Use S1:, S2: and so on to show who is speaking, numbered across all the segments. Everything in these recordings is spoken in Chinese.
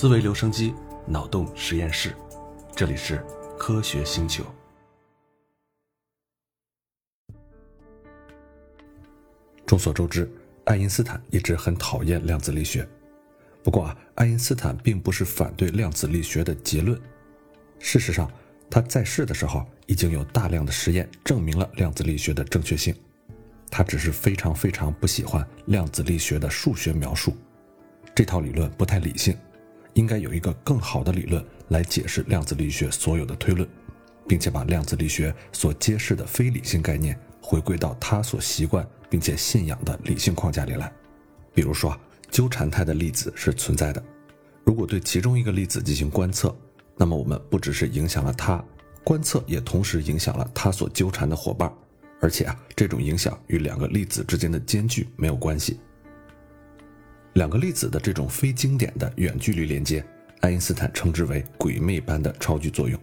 S1: 思维留声机，脑洞实验室，这里是科学星球。众所周知，爱因斯坦一直很讨厌量子力学。不过啊，爱因斯坦并不是反对量子力学的结论。事实上，他在世的时候已经有大量的实验证明了量子力学的正确性。他只是非常非常不喜欢量子力学的数学描述，这套理论不太理性，应该有一个更好的理论来解释量子力学所有的推论，并且把量子力学所揭示的非理性概念回归到他所习惯并且信仰的理性框架里来。比如说，纠缠态的粒子是存在的，如果对其中一个粒子进行观测，那么我们不只是影响了它，观测也同时影响了它所纠缠的伙伴。而且啊，这种影响与两个粒子之间的间距没有关系。两个粒子的这种非经典的远距离连接，爱因斯坦称之为鬼魅般的超距作用。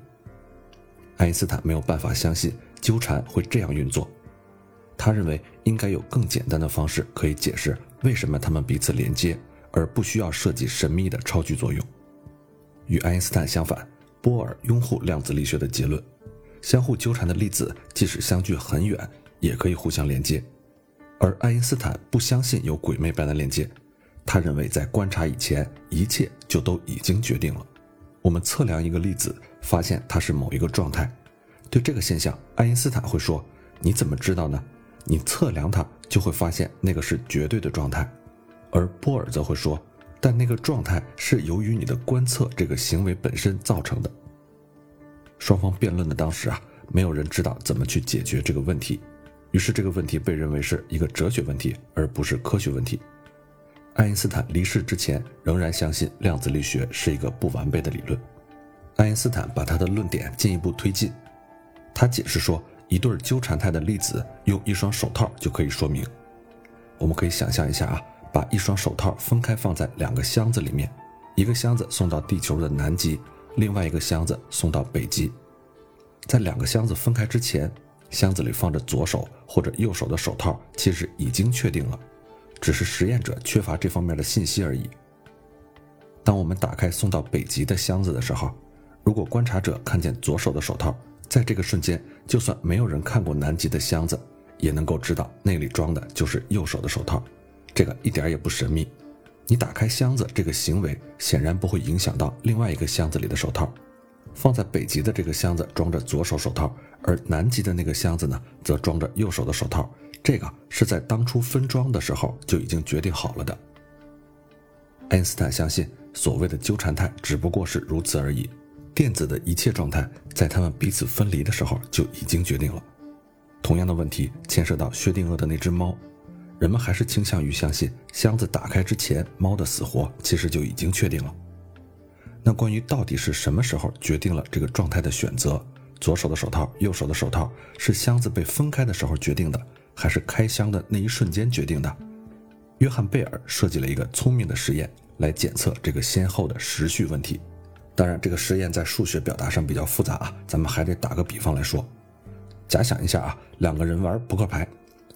S1: 爱因斯坦没有办法相信纠缠会这样运作，他认为应该有更简单的方式可以解释为什么它们彼此连接，而不需要设计神秘的超距作用。与爱因斯坦相反，波尔拥护量子力学的结论。相互纠缠的粒子，即使相距很远，也可以互相连接。而爱因斯坦不相信有鬼魅般的连接，他认为在观察以前，一切就都已经决定了。我们测量一个粒子，发现它是某一个状态，对这个现象，爱因斯坦会说：“你怎么知道呢？你测量它，就会发现那个是绝对的状态。”而波尔则会说：“但那个状态是由于你的观测这个行为本身造成的。”双方辩论的当时啊，没有人知道怎么去解决这个问题，于是这个问题被认为是一个哲学问题，而不是科学问题。爱因斯坦离世之前仍然相信量子力学是一个不完备的理论。爱因斯坦把他的论点进一步推进，他解释说，一对纠缠态的粒子用一双手套就可以说明。我们可以想象一下啊，把一双手套分开放在两个箱子里面，一个箱子送到地球的南极。另外一个箱子送到北极，在两个箱子分开之前，箱子里放着左手或者右手的手套，其实已经确定了，只是实验者缺乏这方面的信息而已。当我们打开送到北极的箱子的时候，如果观察者看见左手的手套，在这个瞬间，就算没有人看过南极的箱子，也能够知道那里装的就是右手的手套，这个一点也不神秘。你打开箱子这个行为显然不会影响到另外一个箱子里的手套，放在北极的这个箱子装着左手手套，而南极的那个箱子呢则装着右手的手套。这个是在当初分装的时候就已经决定好了的。爱因斯坦相信，所谓的纠缠态只不过是如此而已，电子的一切状态在它们彼此分离的时候就已经决定了。同样的问题牵涉到薛定谔的那只猫。人们还是倾向于相信，箱子打开之前，猫的死活其实就已经确定了。那关于到底是什么时候决定了这个状态的选择，左手的手套，右手的手套，是箱子被分开的时候决定的，还是开箱的那一瞬间决定的？约翰贝尔设计了一个聪明的实验来检测这个先后的时序问题。当然，这个实验在数学表达上比较复杂啊，咱们还得打个比方来说。假想一下啊，两个人玩扑克牌。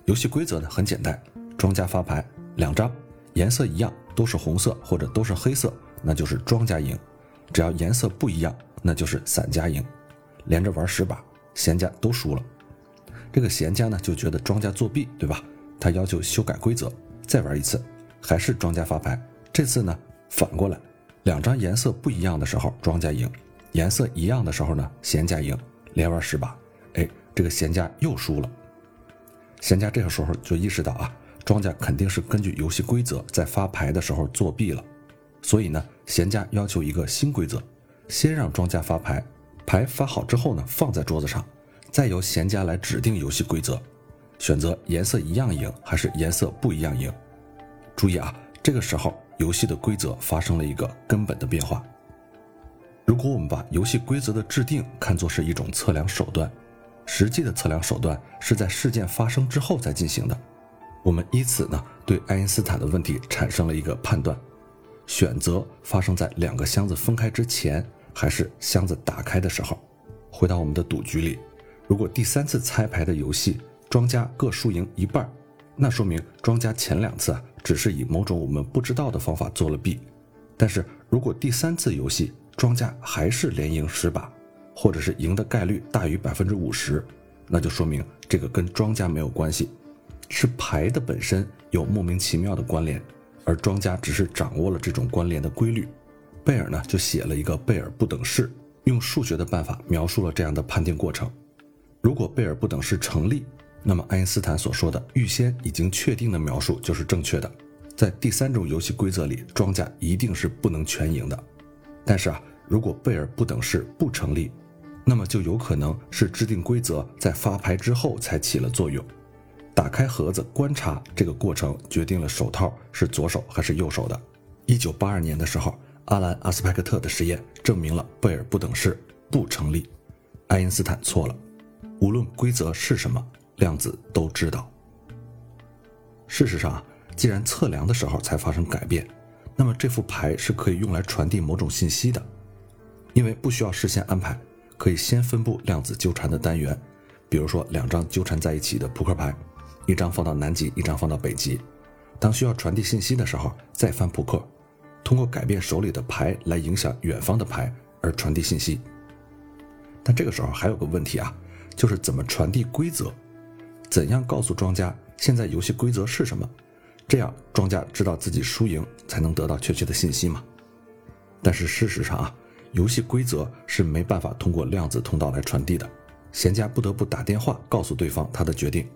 S1: 游戏规则呢很简单，庄家发牌两张，颜色一样，都是红色或者都是黑色，那就是庄家赢；只要颜色不一样，那就是散家赢。连着玩十把，闲家都输了。这个闲家呢就觉得庄家作弊，对吧？他要求修改规则，再玩一次，还是庄家发牌。这次呢反过来，两张颜色不一样的时候庄家赢，颜色一样的时候呢闲家赢。连玩十把，哎，这个闲家又输了。闲家这个时候就意识到啊，庄家肯定是根据游戏规则在发牌的时候作弊了，所以呢，闲家要求一个新规则，先让庄家发牌，牌发好之后呢，放在桌子上，再由闲家来指定游戏规则，选择颜色一样赢还是颜色不一样赢。注意啊，这个时候游戏的规则发生了一个根本的变化。如果我们把游戏规则的制定看作是一种测量手段。实际的测量手段是在事件发生之后再进行的。我们以此呢，对爱因斯坦的问题产生了一个判断：选择发生在两个箱子分开之前，还是箱子打开的时候？回到我们的赌局里，如果第三次猜牌的游戏庄家各输赢一半，那说明庄家前两次啊只是以某种我们不知道的方法做了弊。但是如果第三次游戏庄家还是连赢十把，或者是赢的概率大于百分之五十，那就说明这个跟庄家没有关系，是牌的本身有莫名其妙的关联，而庄家只是掌握了这种关联的规律。贝尔呢就写了一个贝尔不等式，用数学的办法描述了这样的判定过程。如果贝尔不等式成立，那么爱因斯坦所说的预先已经确定的描述就是正确的。在第三种游戏规则里，庄家一定是不能全赢的。但是啊，如果贝尔不等式不成立，那么就有可能是制定规则在发牌之后才起了作用。打开盒子观察这个过程，决定了手套是左手还是右手的。一九八二年的时候，阿兰·阿斯派克特的实验证明了贝尔不等式不成立，爱因斯坦错了。无论规则是什么，量子都知道。事实上啊，既然测量的时候才发生改变，那么这副牌是可以用来传递某种信息的，因为不需要事先安排。可以先分布量子纠缠的单元，比如说两张纠缠在一起的扑克牌，一张放到南极，一张放到北极。当需要传递信息的时候，再翻扑克，通过改变手里的牌来影响远方的牌而传递信息。但这个时候还有个问题啊，就是怎么传递规则？怎样告诉庄家现在游戏规则是什么？这样庄家知道自己输赢，才能得到确切的信息嘛？但是事实上啊。游戏规则是没办法通过量子通道来传递的，闲家不得不打电话告诉对方他的决定。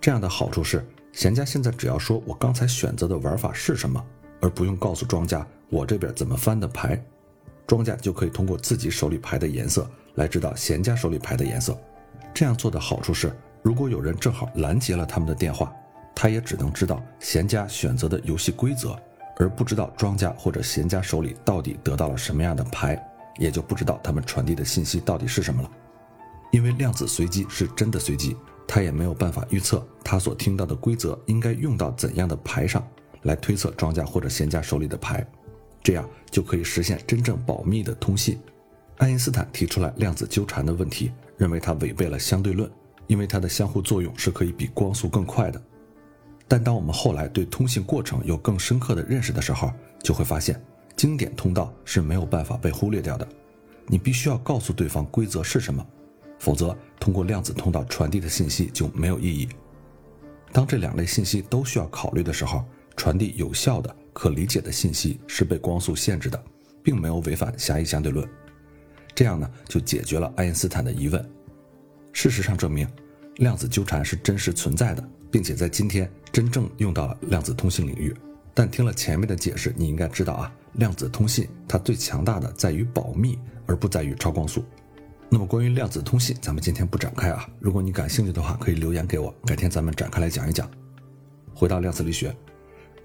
S1: 这样的好处是，闲家现在只要说我刚才选择的玩法是什么，而不用告诉庄家我这边怎么翻的牌，庄家就可以通过自己手里牌的颜色来知道闲家手里牌的颜色。这样做的好处是，如果有人正好拦截了他们的电话，他也只能知道闲家选择的游戏规则。而不知道庄家或者闲家手里到底得到了什么样的牌，也就不知道他们传递的信息到底是什么了。因为量子随机是真的随机，他也没有办法预测他所听到的规则应该用到怎样的牌上来推测庄家或者闲家手里的牌，这样就可以实现真正保密的通信。爱因斯坦提出来量子纠缠的问题，认为它违背了相对论，因为它的相互作用是可以比光速更快的。但当我们后来对通信过程有更深刻的认识的时候，就会发现，经典通道是没有办法被忽略掉的。你必须要告诉对方规则是什么，否则通过量子通道传递的信息就没有意义。当这两类信息都需要考虑的时候，传递有效的、可理解的信息是被光速限制的，并没有违反狭义相对论。这样呢，就解决了爱因斯坦的疑问。事实上证明，量子纠缠是真实存在的。并且在今天真正用到了量子通信领域，但听了前面的解释，你应该知道啊，量子通信它最强大的在于保密，而不在于超光速。那么关于量子通信，咱们今天不展开啊。如果你感兴趣的话，可以留言给我，改天咱们展开来讲一讲。回到量子力学，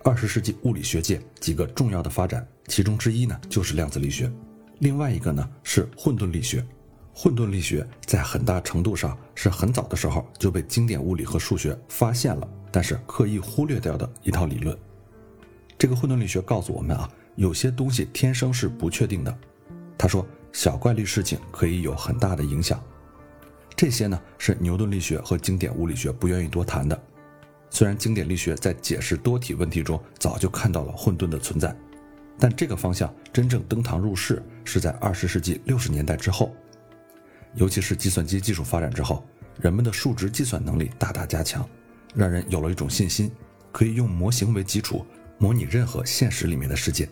S1: 二十世纪物理学界几个重要的发展，其中之一呢就是量子力学，另外一个呢是混沌力学。混沌力学在很大程度上是很早的时候就被经典物理和数学发现了，但是刻意忽略掉的一套理论。这个混沌力学告诉我们啊，有些东西天生是不确定的。他说，小概率事情可以有很大的影响。这些呢是牛顿力学和经典物理学不愿意多谈的。虽然经典力学在解释多体问题中早就看到了混沌的存在，但这个方向真正登堂入室是在二十世纪六十年代之后。尤其是计算机技术发展之后，人们的数值计算能力大大加强，让人有了一种信心，可以用模型为基础模拟任何现实里面的世界。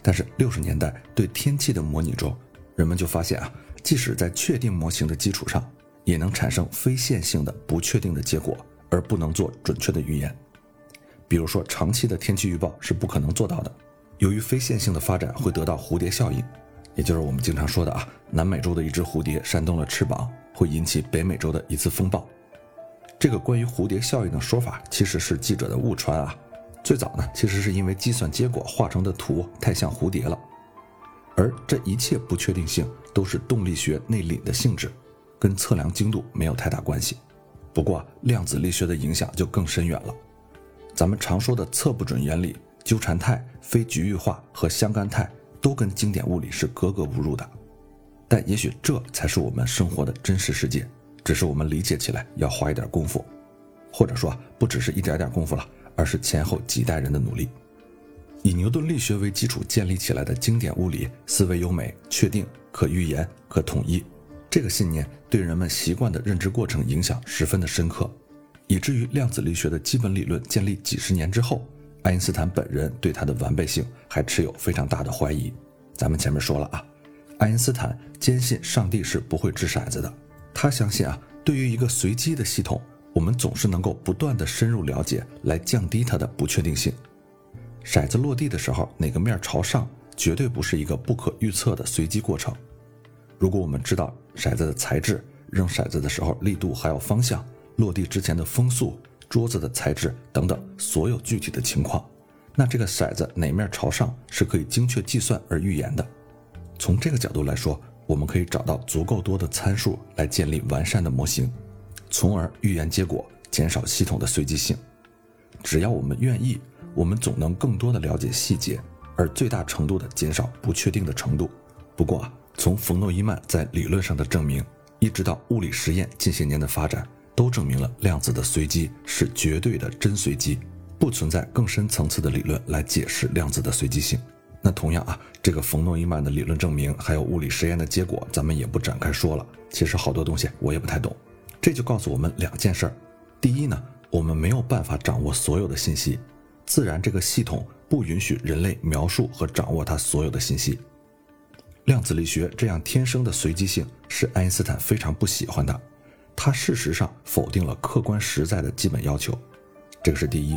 S1: 但是六十年代对天气的模拟中，人们就发现啊，即使在确定模型的基础上，也能产生非线性的不确定的结果，而不能做准确的预言。比如说，长期的天气预报是不可能做到的，由于非线性的发展会得到蝴蝶效应。也就是我们经常说的啊，南美洲的一只蝴蝶扇动了翅膀，会引起北美洲的一次风暴。这个关于蝴蝶效应的说法其实是记者的误传啊。最早呢，其实是因为计算结果画成的图太像蝴蝶了。而这一切不确定性都是动力学内敛的性质，跟测量精度没有太大关系。不过量子力学的影响就更深远了。咱们常说的测不准原理、纠缠态、非局域化和相干态。都跟经典物理是格格不入的，但也许这才是我们生活的真实世界，只是我们理解起来要花一点功夫，或者说不只是一点点功夫了，而是前后几代人的努力。以牛顿力学为基础建立起来的经典物理思维优美、确定、可预言、可统一，这个信念对人们习惯的认知过程影响十分的深刻，以至于量子力学的基本理论建立几十年之后，爱因斯坦本人对它的完备性还持有非常大的怀疑。咱们前面说了啊，爱因斯坦坚信上帝是不会掷骰子的，他相信啊，对于一个随机的系统。我们总是能够不断的深入了解，来降低它的不确定性。骰子落地的时候，哪个面朝上，绝对不是一个不可预测的随机过程。如果我们知道骰子的材质、扔骰子的时候力度还有方向、落地之前的风速、桌子的材质等等所有具体的情况，那这个骰子哪面朝上是可以精确计算而预言的。从这个角度来说，我们可以找到足够多的参数来建立完善的模型。从而预言结果，减少系统的随机性。只要我们愿意，我们总能更多的了解细节，而最大程度的减少不确定的程度。不过啊，从冯诺依曼在理论上的证明，一直到物理实验近些年的发展，都证明了量子的随机是绝对的真随机，不存在更深层次的理论来解释量子的随机性。那同样啊，这个冯诺依曼的理论证明，还有物理实验的结果，咱们也不展开说了。其实好多东西我也不太懂。这就告诉我们两件事儿：第一呢，我们没有办法掌握所有的信息，自然这个系统不允许人类描述和掌握它所有的信息。量子力学这样天生的随机性是爱因斯坦非常不喜欢的，它事实上否定了客观实在的基本要求，这个是第一。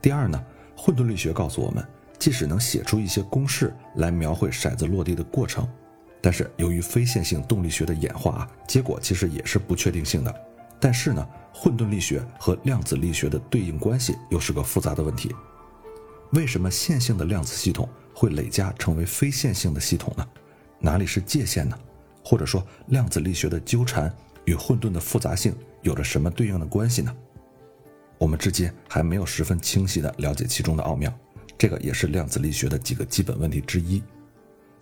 S1: 第二呢，混沌力学告诉我们，即使能写出一些公式来描绘骰子落地的过程。但是由于非线性动力学的演化啊，结果其实也是不确定性的。但是呢，混沌力学和量子力学的对应关系又是个复杂的问题。为什么线性的量子系统会累加成为非线性的系统呢？哪里是界限呢？或者说，量子力学的纠缠与混沌的复杂性有着什么对应的关系呢？我们至今还没有十分清晰地了解其中的奥妙，这个也是量子力学的几个基本问题之一。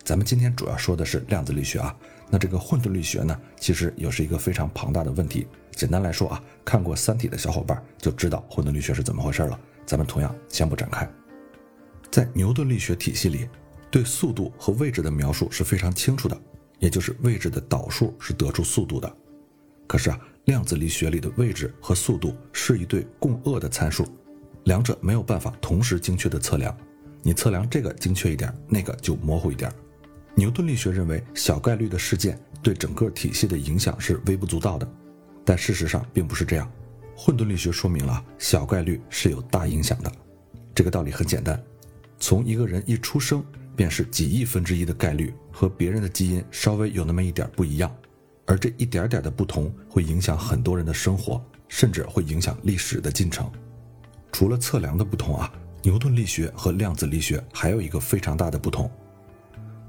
S1: 咱们今天主要说的是量子力学啊，那这个混沌力学呢，其实又是一个非常庞大的问题。简单来说啊，看过《三体》的小伙伴就知道混沌力学是怎么回事了。咱们同样先不展开。在牛顿力学体系里，对速度和位置的描述是非常清楚的，也就是位置的导数是得出速度的。可是啊，量子力学里的位置和速度是一对共轭的参数，两者没有办法同时精确的测量。你测量这个精确一点，那个就模糊一点。牛顿力学认为，小概率的事件对整个体系的影响是微不足道的，但事实上并不是这样。混沌力学说明了小概率是有大影响的。这个道理很简单，从一个人一出生，便是几亿分之一的概率和别人的基因稍微有那么一点不一样，而这一点点的不同会影响很多人的生活，甚至会影响历史的进程。除了测量的不同啊，牛顿力学和量子力学还有一个非常大的不同。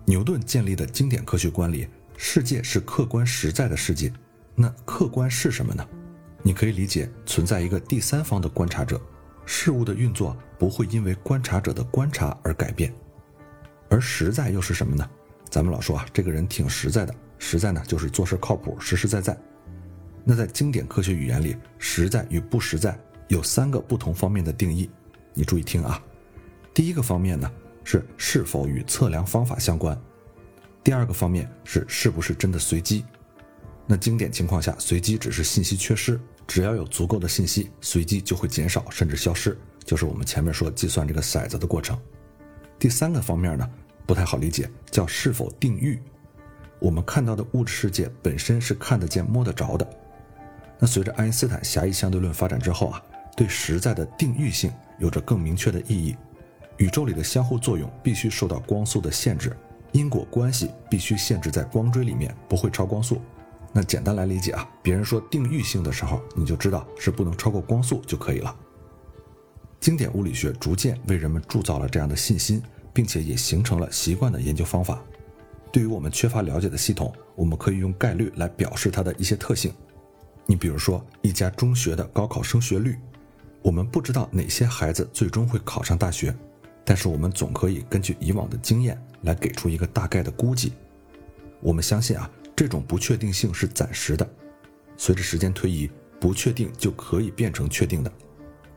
S1: 牛顿建立的经典科学观里，世界是客观实在的世界。那客观是什么呢？你可以理解存在一个第三方的观察者，事物的运作不会因为观察者的观察而改变。而实在又是什么呢？咱们老说啊，这个人挺实在的，实在呢就是做事靠谱、实实在在。那在经典科学语言里，实在与不实在有三个不同方面的定义，你注意听啊。第一个方面呢？是是否与测量方法相关？第二个方面是是不是真的随机？那经典情况下，随机只是信息缺失，只要有足够的信息，随机就会减少甚至消失，就是我们前面说计算这个骰子的过程。第三个方面呢，不太好理解，叫是否定域。我们看到的物质世界本身是看得见摸得着的，那随着爱因斯坦狭义相对论发展之后啊，对实在的定域性有着更明确的意义。宇宙里的相互作用必须受到光速的限制，因果关系必须限制在光锥里面，不会超光速。那简单来理解啊，别人说定域性的时候，你就知道是不能超过光速就可以了。经典物理学逐渐为人们铸造了这样的信心，并且也形成了习惯的研究方法。对于我们缺乏了解的系统，我们可以用概率来表示它的一些特性。你比如说一家中学的高考升学率，我们不知道哪些孩子最终会考上大学。但是我们总可以根据以往的经验来给出一个大概的估计。我们相信啊，这种不确定性是暂时的，随着时间推移，不确定就可以变成确定的。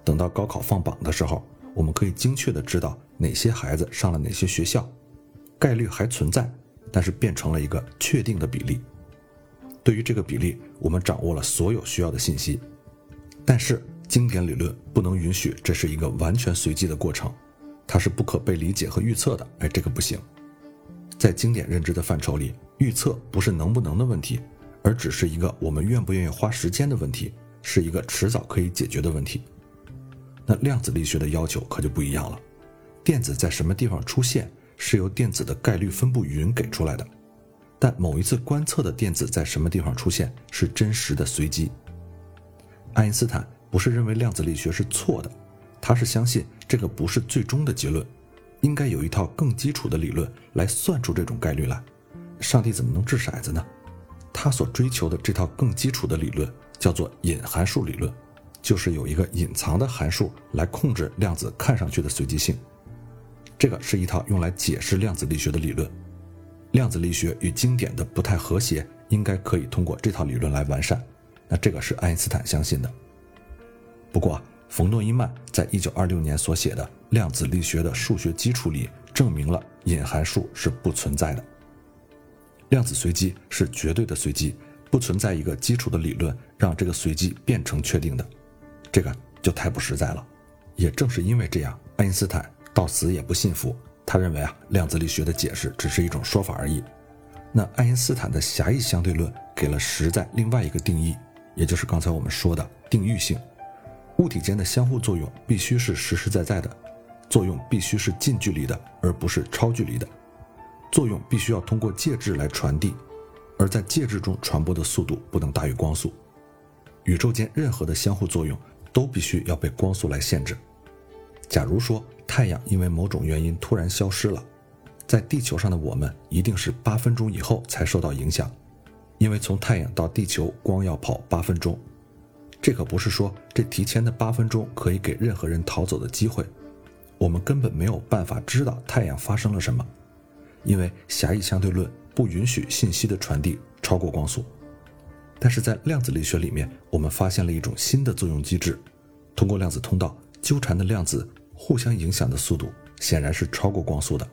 S1: 等到高考放榜的时候，我们可以精确的知道哪些孩子上了哪些学校，概率还存在，但是变成了一个确定的比例。对于这个比例，我们掌握了所有需要的信息，但是经典理论不能允许这是一个完全随机的过程，它是不可被理解和预测的。哎，这个不行。在经典认知的范畴里，预测不是能不能的问题，而只是一个我们愿不愿意花时间的问题，是一个迟早可以解决的问题。那量子力学的要求可就不一样了，电子在什么地方出现是由电子的概率分布云给出来的，但某一次观测的电子在什么地方出现是真实的随机。爱因斯坦不是认为量子力学是错的，他是相信这个不是最终的结论，应该有一套更基础的理论来算出这种概率来。上帝怎么能掷骰子呢？他所追求的这套更基础的理论叫做隐函数理论。就是有一个隐藏的函数来控制量子看上去的随机性，这个是一套用来解释量子力学的理论。量子力学与经典的不太和谐，应该可以通过这套理论来完善。那这个是爱因斯坦相信的。不过，冯诺依曼在一九二六年所写的《量子力学的数学基础》里，证明了隐函数是不存在的。量子随机是绝对的随机，不存在一个基础的理论让这个随机变成确定的。这个就太不实在了，也正是因为这样，爱因斯坦到死也不信服。他认为啊，量子力学的解释只是一种说法而已。那爱因斯坦的狭义相对论给了实在另外一个定义，也就是刚才我们说的定域性。物体间的相互作用必须是实实在在的，作用必须是近距离的，而不是超距离的。作用必须要通过介质来传递，而在介质中传播的速度不能大于光速。宇宙间任何的相互作用。都必须要被光速来限制。假如说太阳因为某种原因突然消失了，在地球上的我们一定是八分钟以后才受到影响，因为从太阳到地球光要跑八分钟。这可不是说这提前的八分钟可以给任何人逃走的机会，我们根本没有办法知道太阳发生了什么，因为狭义相对论不允许信息的传递超过光速。但是在量子力学里面，我们发现了一种新的作用机制，通过量子通道纠缠的量子互相影响的速度显然是超过光速的，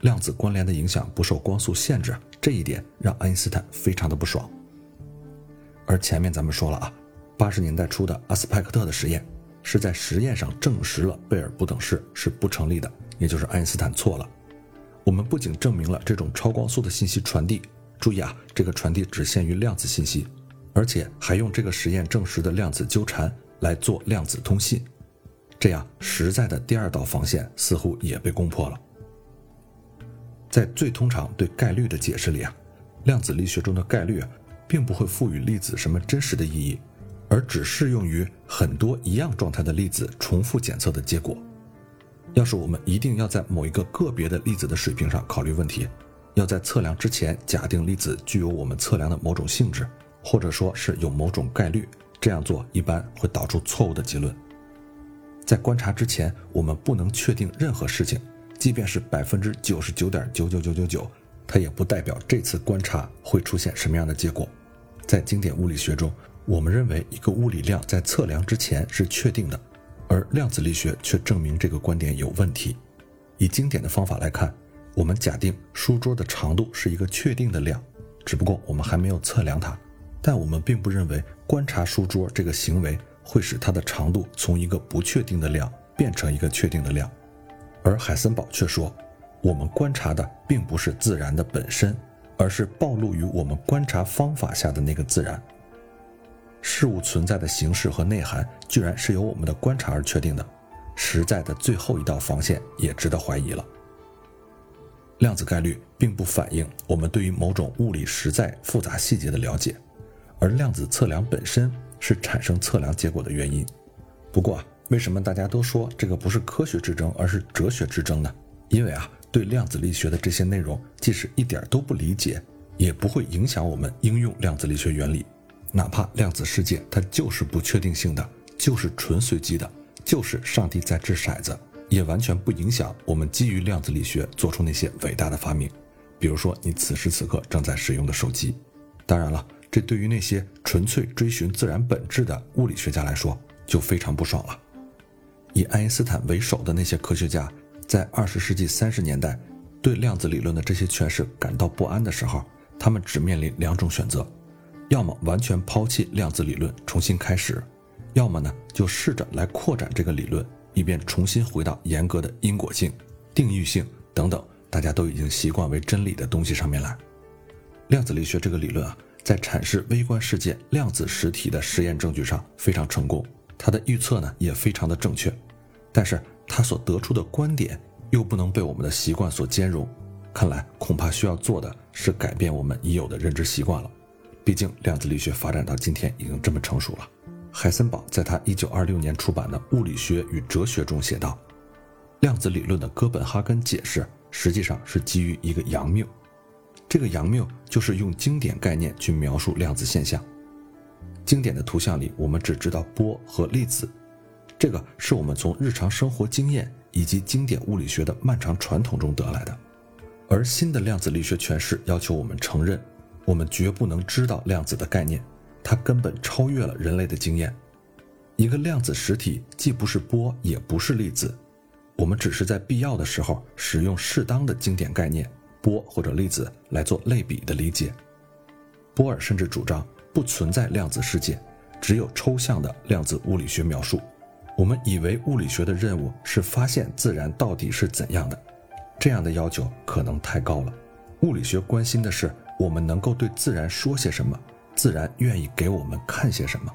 S1: 量子关联的影响不受光速限制，这一点让爱因斯坦非常的不爽。而前面咱们说了啊，八十年代初的阿斯派克特的实验是在实验上证实了贝尔不等式是不成立的，也就是爱因斯坦错了。我们不仅证明了这种超光速的信息传递，注意啊，这个传递只限于量子信息。而且还用这个实验证实的量子纠缠来做量子通信，这样实在的第二道防线似乎也被攻破了。在最通常对概率的解释里啊，量子力学中的概率啊，并不会赋予粒子什么真实的意义，而只适用于很多一样状态的粒子重复检测的结果。要是我们一定要在某一个个别的粒子的水平上考虑问题，要在测量之前假定粒子具有我们测量的某种性质。或者说是有某种概率，这样做一般会导出错误的结论。在观察之前，我们不能确定任何事情，即便是百分之九十九点九九九九九，它也不代表这次观察会出现什么样的结果。在经典物理学中，我们认为一个物理量在测量之前是确定的，而量子力学却证明这个观点有问题。以经典的方法来看，我们假定书桌的长度是一个确定的量，只不过我们还没有测量它。但我们并不认为观察书桌这个行为会使它的长度从一个不确定的量变成一个确定的量，而海森堡却说，我们观察的并不是自然的本身，而是暴露于我们观察方法下的那个自然。事物存在的形式和内涵居然是由我们的观察而确定的，实在的最后一道防线也值得怀疑了。量子概率并不反映我们对于某种物理实在复杂细节的了解。而量子测量本身是产生测量结果的原因。不过啊，为什么大家都说这个不是科学之争，而是哲学之争呢？因为啊，对量子力学的这些内容，即使一点都不理解，也不会影响我们应用量子力学原理。哪怕量子世界它就是不确定性的，就是纯随机的，就是上帝在掷骰子，也完全不影响我们基于量子力学做出那些伟大的发明。比如说，你此时此刻正在使用的手机。当然了。这对于那些纯粹追寻自然本质的物理学家来说就非常不爽了，以爱因斯坦为首的那些科学家，在二十世纪三十年代对量子理论的这些诠释感到不安的时候，他们只面临两种选择：要么完全抛弃量子理论，重新开始；要么呢，就试着来扩展这个理论，以便重新回到严格的因果性、定域性等等大家都已经习惯为真理的东西上面来。量子力学这个理论啊。在阐释微观世界量子实体的实验证据上非常成功，他的预测呢也非常的正确，但是他所得出的观点又不能被我们的习惯所兼容，看来恐怕需要做的是改变我们已有的认知习惯了。毕竟量子力学发展到今天已经这么成熟了。海森堡在他1926年出版的《物理学与哲学》中写道：“量子理论的哥本哈根解释实际上是基于一个阳谬。”这个杨谬就是用经典概念去描述量子现象。经典的图像里，我们只知道波和粒子，这个是我们从日常生活经验以及经典物理学的漫长传统中得来的。而新的量子力学诠释要求我们承认，我们绝不能知道量子的概念，它根本超越了人类的经验。一个量子实体既不是波，也不是粒子，我们只是在必要的时候使用适当的经典概念。波或者粒子来做类比的理解，波尔甚至主张不存在量子世界，只有抽象的量子物理学描述。我们以为物理学的任务是发现自然到底是怎样的，这样的要求可能太高了。物理学关心的是我们能够对自然说些什么，自然愿意给我们看些什么。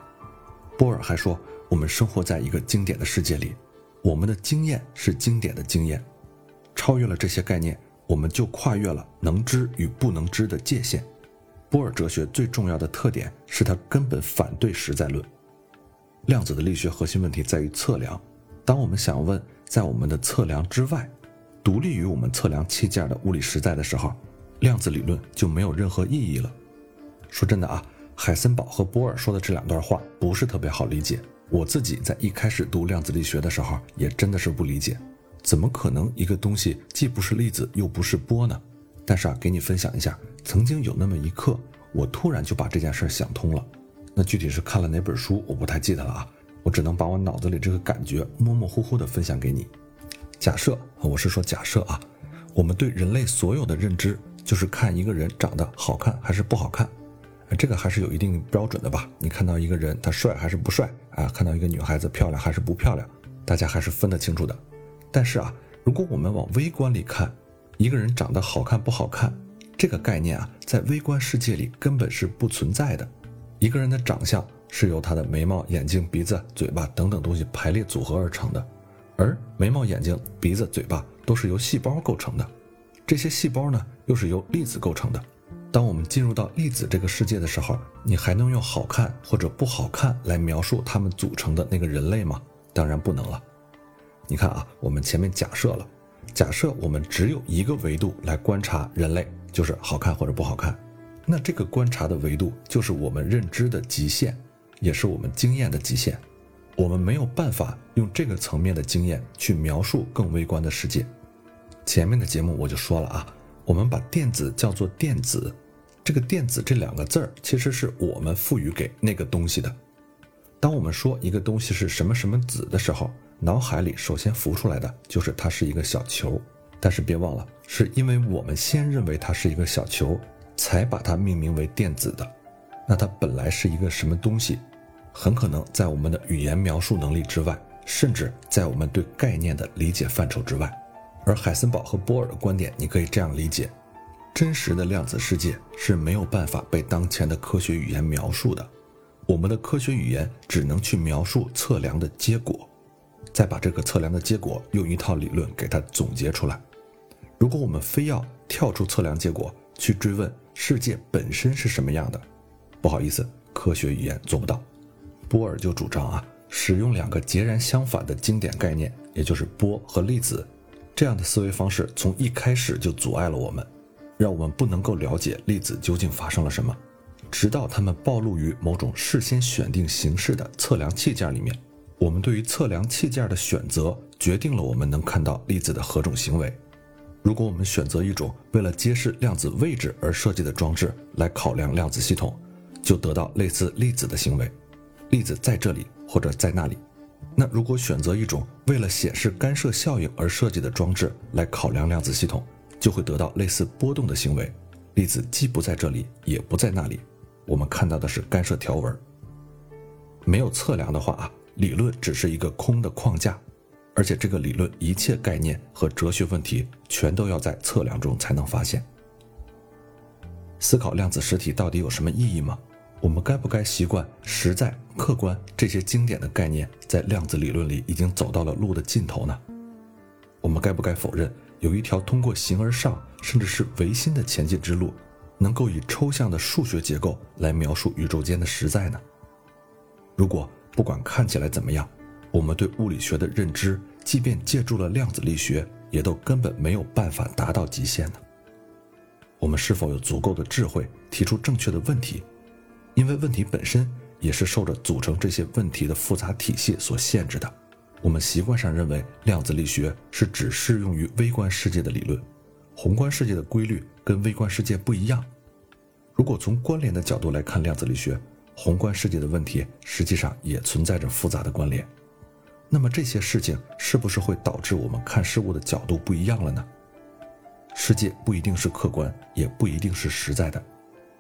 S1: 波尔还说，我们生活在一个经典的世界里，我们的经验是经典的经验，超越了这些概念。我们就跨越了能知与不能知的界限。波尔哲学最重要的特点是他根本反对实在论。量子的力学核心问题在于测量。当我们想问在我们的测量之外，独立于我们测量器件的物理实在的时候，量子理论就没有任何意义了。说真的啊，海森堡和波尔说的这两段话不是特别好理解。我自己在一开始读量子力学的时候，也真的是不理解。怎么可能一个东西既不是粒子又不是波呢？但是啊，给你分享一下，曾经有那么一刻，我突然就把这件事想通了。那具体是看了哪本书，我不太记得了啊。我只能把我脑子里这个感觉模模糊糊的分享给你。假设，我是说假设啊，我们对人类所有的认知就是看一个人长得好看还是不好看，这个还是有一定标准的吧？你看到一个人他帅还是不帅啊？看到一个女孩子漂亮还是不漂亮？大家还是分得清楚的。但是啊，如果我们往微观里看，一个人长得好看不好看，这个概念啊，在微观世界里根本是不存在的。一个人的长相是由他的眉毛、眼睛、鼻子、嘴巴等等东西排列组合而成的，而眉毛、眼睛、鼻子、嘴巴都是由细胞构成的，这些细胞呢，又是由粒子构成的。当我们进入到粒子这个世界的时候，你还能用好看或者不好看来描述他们组成的那个人类吗？当然不能了。你看啊，我们前面假设了，假设我们只有一个维度来观察人类，就是好看或者不好看，那这个观察的维度就是我们认知的极限，也是我们经验的极限。我们没有办法用这个层面的经验去描述更微观的世界。前面的节目我就说了啊，我们把电子叫做电子，这个电子这两个字儿其实是我们赋予给那个东西的。当我们说一个东西是什么什么子的时候，脑海里首先浮出来的就是它是一个小球，但是别忘了，是因为我们先认为它是一个小球，才把它命名为电子的。那它本来是一个什么东西？很可能在我们的语言描述能力之外，甚至在我们对概念的理解范畴之外。而海森堡和波尔的观点，你可以这样理解：真实的量子世界是没有办法被当前的科学语言描述的，我们的科学语言只能去描述测量的结果。再把这个测量的结果用一套理论给它总结出来。如果我们非要跳出测量结果去追问世界本身是什么样的，不好意思，科学语言做不到。波尔就主张啊，使用两个截然相反的经典概念，也就是波和粒子，这样的思维方式从一开始就阻碍了我们，让我们不能够了解粒子究竟发生了什么，直到它们暴露于某种事先选定形式的测量器件里面。我们对于测量器件的选择，决定了我们能看到粒子的何种行为。如果我们选择一种为了揭示量子位置而设计的装置来考量量子系统，就得到类似粒子的行为。粒子在这里或者在那里，那如果选择一种为了显示干涉效应而设计的装置来考量量子系统，就会得到类似波动的行为。粒子既不在这里，也不在那里，我们看到的是干涉条纹。没有测量的话啊，理论只是一个空的框架，而且这个理论一切概念和哲学问题全都要在测量中才能发现。思考量子实体到底有什么意义吗？我们该不该习惯实在、客观这些经典的概念在量子理论里已经走到了路的尽头呢？我们该不该否认有一条通过形而上甚至是唯心的前进之路，能够以抽象的数学结构来描述宇宙间的实在呢？如果不管看起来怎么样，我们对物理学的认知，即便借助了量子力学，也都根本没有办法达到极限呢？我们是否有足够的智慧提出正确的问题？因为问题本身也是受着组成这些问题的复杂体系所限制的。我们习惯上认为量子力学是只适用于微观世界的理论，宏观世界的规律跟微观世界不一样。如果从关联的角度来看量子力学，宏观世界的问题实际上也存在着复杂的关联。那么这些事情是不是会导致我们看事物的角度不一样了呢？世界不一定是客观，也不一定是实在的。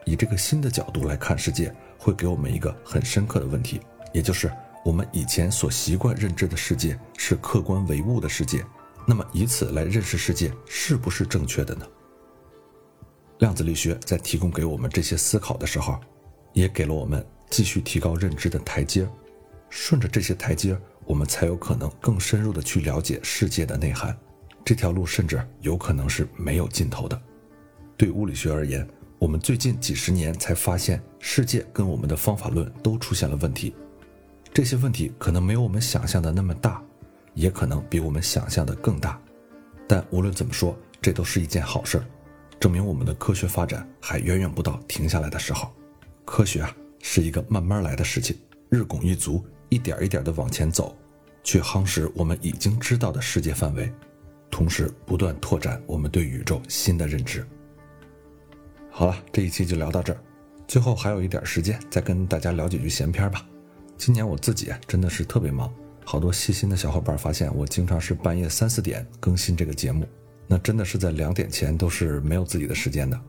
S1: 以这个新的角度来看世界，会给我们一个很深刻的问题，也就是我们以前所习惯认知的世界是客观唯物的世界。那么以此来认识世界，是不是正确的呢？量子力学在提供给我们这些思考的时候，也给了我们继续提高认知的台阶。顺着这些台阶，我们才有可能更深入的去了解世界的内涵。这条路甚至有可能是没有尽头的。对物理学而言，我们最近几十年才发现，世界跟我们的方法论都出现了问题。这些问题可能没有我们想象的那么大，也可能比我们想象的更大。但无论怎么说，这都是一件好事，证明我们的科学发展还远远不到停下来的时候。科学啊，是一个慢慢来的事情，日拱一卒，一点一点的往前走，去夯实我们已经知道的世界范围。同时不断拓展我们对宇宙新的认知。好了，这一期就聊到这儿。最后还有一点时间，再跟大家聊几句闲篇吧。今年我自己真的是特别忙，好多细心的小伙伴发现我经常是半夜三四点更新这个节目，那真的是在两点前都是没有自己的时间的。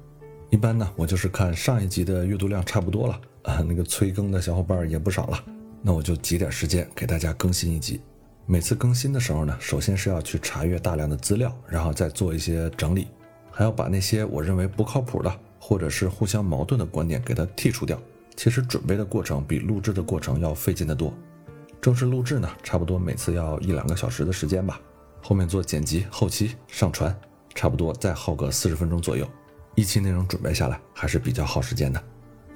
S1: 一般呢，我就是看上一集的阅读量差不多了啊，那个催更的小伙伴也不少了，那我就挤点时间给大家更新一集。每次更新的时候呢，首先是要去查阅大量的资料，然后再做一些整理，还要把那些我认为不靠谱的或者是互相矛盾的观点给它剔除掉。其实准备的过程比录制的过程要费劲得多。正式录制呢，差不多每次要一两个小时的时间吧。后面做剪辑、后期、上传，差不多再耗个四十分钟左右。一期内容准备下来还是比较耗时间的。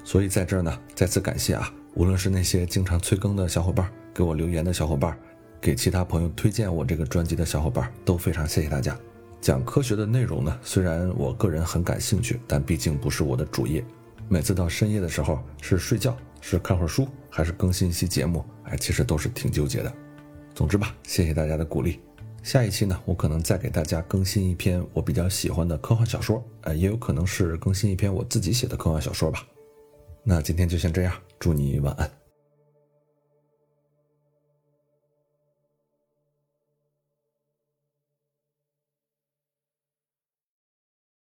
S1: 所以在这儿呢，再次感谢啊，无论是那些经常催更的小伙伴，给我留言的小伙伴。给其他朋友推荐我这个专辑的小伙伴都非常谢谢大家。讲科学的内容呢，虽然我个人很感兴趣，但毕竟不是我的主业。每次到深夜的时候，是睡觉，是看会儿书，还是更新一期节目，哎，其实都是挺纠结的。总之吧，谢谢大家的鼓励。下一期呢，我可能再给大家更新一篇我比较喜欢的科幻小说，呃，也有可能是更新一篇我自己写的科幻小说吧。那今天就先这样，祝你晚安。